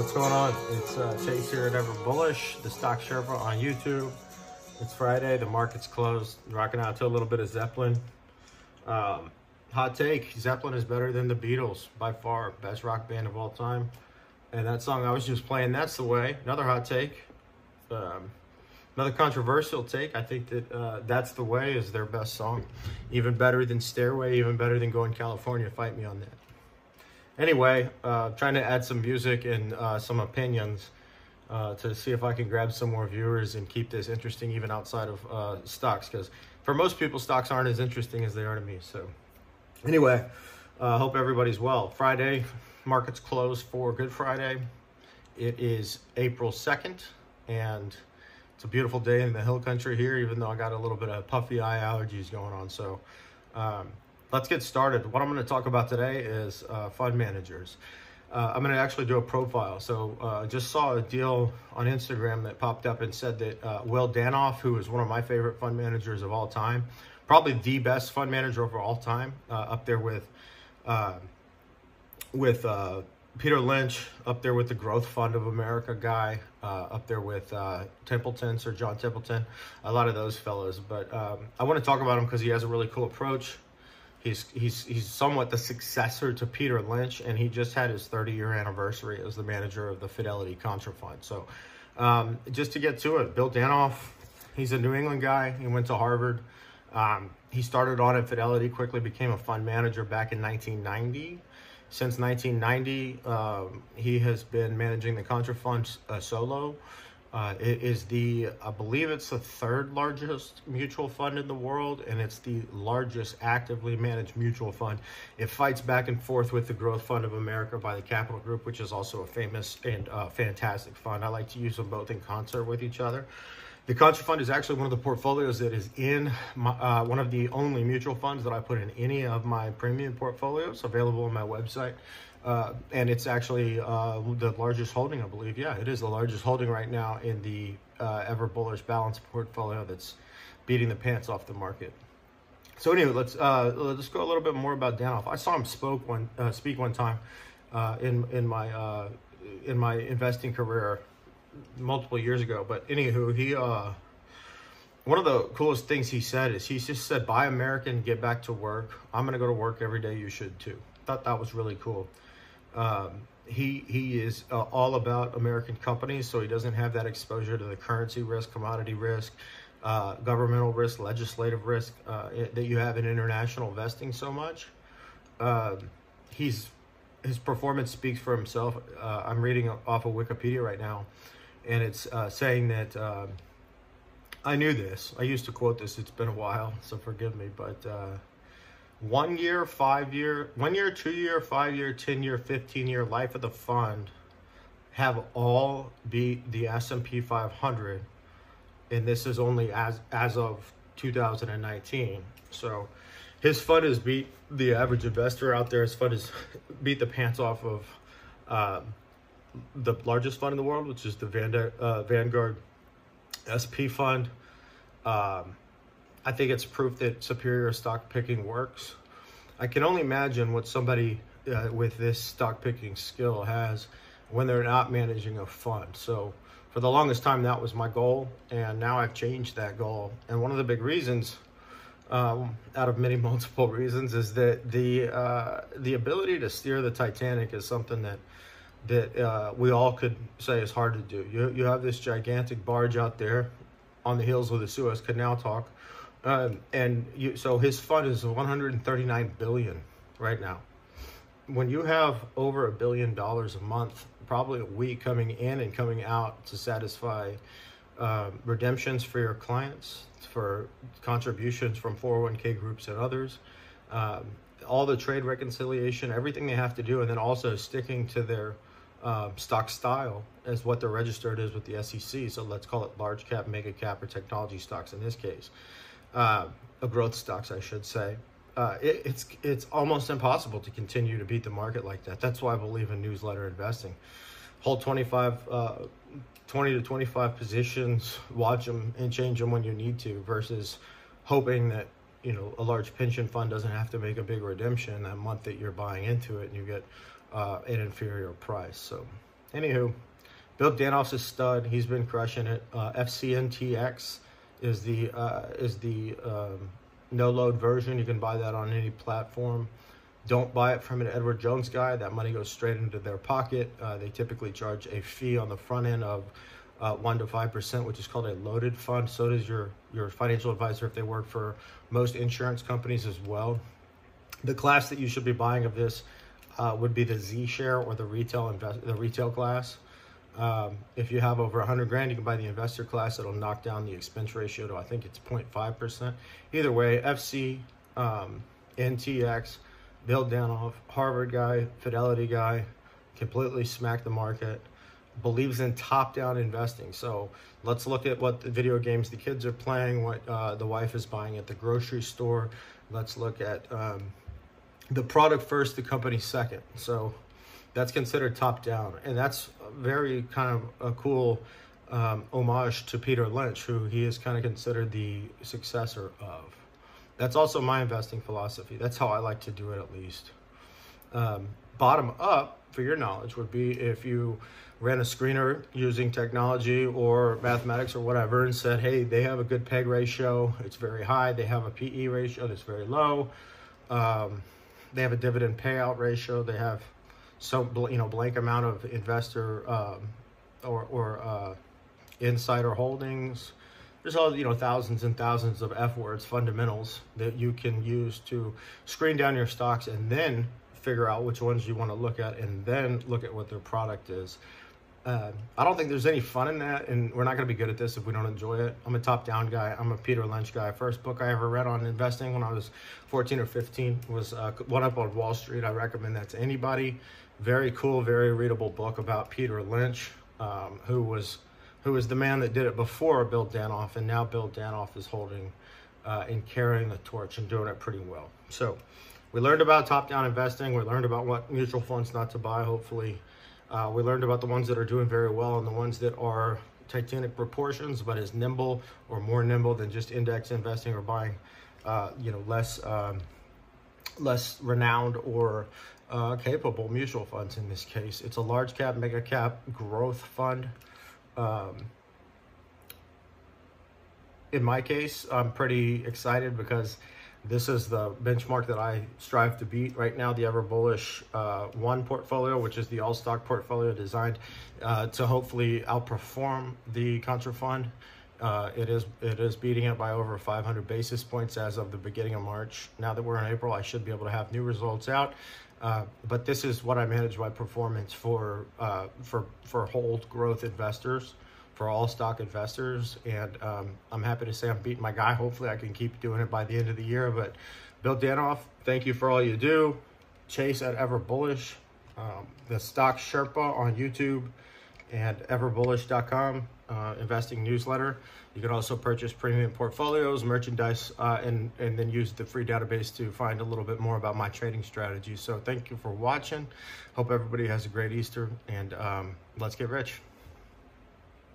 What's going on? It's uh, Chase here at Ever Bullish, the Stock Sherpa on YouTube. It's Friday, the market's closed. Rocking out to a little bit of Zeppelin. Um, hot take, Zeppelin is better than the Beatles, by far. Best rock band of all time. And that song I was just playing, That's the Way. Another hot take. Um, another controversial take. I think that uh, That's the Way is their best song. Even better than Stairway, even better than Going California. Fight me on that anyway, uh, trying to add some music and uh, some opinions uh, to see if I can grab some more viewers and keep this interesting even outside of uh, stocks. Because for most people, stocks aren't as interesting as they are to me. So anyway, uh, hope everybody's well. Friday, markets closed for Good Friday. It is April 2nd, and it's a beautiful day in the hill country here, even though I got a little bit of puffy eye allergies going on. So um, let's get started. What I'm going to talk about today is uh, fund managers. Uh, I'm going to actually do a profile. So I uh, just saw a deal on Instagram that popped up and said that uh, Will Danoff, who is one of my favorite fund managers of all time, probably the best fund manager of all time, uh, up there with uh, with Peter Lynch, up there with the Growth Fund of America guy, up there with Templeton, Sir John Templeton, a lot of those fellows. But um, I want to talk about him because he has a really cool approach. He's he's he's somewhat the successor to Peter Lynch, and he just had his 30 year anniversary as the manager of the Fidelity Contra Fund. So, um, just to get to it, Bill Danoff, he's a New England guy. He went to Harvard. Um, he started on at Fidelity, quickly became a fund manager back in 1990. Since 1990, um, he has been managing the Contra Fund uh, solo. Uh, it is the, I believe it's the third largest mutual fund in the world, and it's the largest actively managed mutual fund. It fights back and forth with the Growth Fund of America by the Capital Group, which is also a famous and uh, fantastic fund. I like to use them both in concert with each other. The Contra Fund is actually one of the portfolios that is in my, uh, one of the only mutual funds that I put in any of my premium portfolios available on my website. Uh, and it's actually uh, the largest holding, I believe. Yeah, it is the largest holding right now in the uh, Ever Bullish Balance portfolio that's beating the pants off the market. So anyway, let's uh, let's go a little bit more about Danoff. I saw him spoke one uh, speak one time uh, in in my in my investing career multiple years ago. But anywho, he one of the coolest things he said is he just said, "Buy American, get back to work. I'm gonna go to work every day. You should too." Thought that was really cool. Um, he he is uh, all about American companies, so he doesn't have that exposure to the currency risk, commodity risk, uh, governmental risk, legislative risk uh, that you have in international investing so much. Um, he's his performance speaks for himself. Uh, I'm reading off of Wikipedia right now, and it's uh, saying that. Um, I knew this. I used to quote this. It's been a while, so forgive me, but uh, one year, five year, one year, two year, five year, 10 year, 15 year life of the fund have all be the S&P 500 and this is only as as of 2019 so his fund has beat the average investor out there. His fund has beat the pants off of uh, the largest fund in the world which is the Vanguard, uh, Vanguard SP fund. Um, I think it's proof that superior stock picking works. I can only imagine what somebody uh, with this stock picking skill has when they're not managing a fund. So for the longest time, that was my goal, and now I've changed that goal. And one of the big reasons, um, out of many multiple reasons, is that the uh, the ability to steer the Titanic is something that that uh, we all could say is hard to do. You you have this gigantic barge out there on the heels of the Suez Canal talk um, and you, so his fund is 139 billion right now. When you have over a billion dollars a month, probably a week coming in and coming out to satisfy uh, redemptions for your clients, for contributions from 401k groups and others, um, all the trade reconciliation, everything they have to do, and then also sticking to their uh, stock style as what they're registered is with the SEC. So let's call it large cap, mega cap, or technology stocks in this case uh, growth stocks, I should say. Uh, it, it's it's almost impossible to continue to beat the market like that. That's why I believe in newsletter investing. Hold 25, uh, 20 to 25 positions, watch them and change them when you need to versus hoping that, you know, a large pension fund doesn't have to make a big redemption that month that you're buying into it and you get uh, an inferior price. So anywho, Bill Danoff's a stud. He's been crushing it. Uh, FCNTX is the uh, is the um, no load version. You can buy that on any platform. Don't buy it from an Edward Jones guy. That money goes straight into their pocket. Uh, they typically charge a fee on the front end of uh, one to five percent, which is called a loaded fund. So does your your financial advisor if they work for most insurance companies as well. The class that you should be buying of this uh, would be the Z share or the retail invest the retail class. Um, if you have over 100 grand, you can buy the investor class. It'll knock down the expense ratio to I think it's 0.5 percent. Either way, FC, um, NTX, Bill Danoff, Harvard guy, Fidelity guy, completely smacked the market. Believes in top-down investing. So let's look at what the video games the kids are playing, what uh, the wife is buying at the grocery store. Let's look at um, the product first, the company second. So that's considered top down. And that's very kind of a cool um, homage to Peter Lynch, who he is kind of considered the successor of. That's also my investing philosophy. That's how I like to do it, at least. Um, bottom up, for your knowledge, would be if you ran a screener using technology or mathematics or whatever and said, hey, they have a good PEG ratio, it's very high, they have a PE ratio that's very low. Um, they have a dividend payout ratio. They have so you know blank amount of investor um, or or uh, insider holdings. There's all you know thousands and thousands of F words fundamentals that you can use to screen down your stocks and then figure out which ones you want to look at and then look at what their product is. Uh, I don't think there's any fun in that, and we're not going to be good at this if we don't enjoy it. I'm a top-down guy. I'm a Peter Lynch guy. First book I ever read on investing when I was 14 or 15 was uh, One Up on Wall Street. I recommend that to anybody. Very cool, very readable book about Peter Lynch, um, who was who was the man that did it before Bill Danoff, and now Bill Danoff is holding uh, and carrying the torch and doing it pretty well. So we learned about top-down investing. We learned about what mutual funds not to buy. Hopefully uh, we learned about the ones that are doing very well and the ones that are titanic proportions, but is nimble or more nimble than just index investing or buying, uh, you know, less um, less renowned or uh, capable mutual funds. In this case, it's a large cap, mega cap growth fund. Um, in my case, I'm pretty excited because this is the benchmark that I strive to beat right now, the Ever Bullish uh, One portfolio, which is the all stock portfolio designed uh, to hopefully outperform the Contra Fund. Uh, it is it is beating it by over 500 basis points as of the beginning of March. Now that we're in April, I should be able to have new results out. Uh, but this is what I manage my performance for uh, for for hold growth investors for all stock investors. And um, I'm happy to say I'm beating my guy. Hopefully, I can keep doing it by the end of the year. But Bill Danoff, thank you for all you do. Chase at Ever Bullish, um, the Stock Sherpa on YouTube, and everbullish.com uh, investing newsletter. You can also purchase premium portfolios, merchandise, uh, and, and then use the free database to find a little bit more about my trading strategy. So thank you for watching. Hope everybody has a great Easter, and um, let's get rich.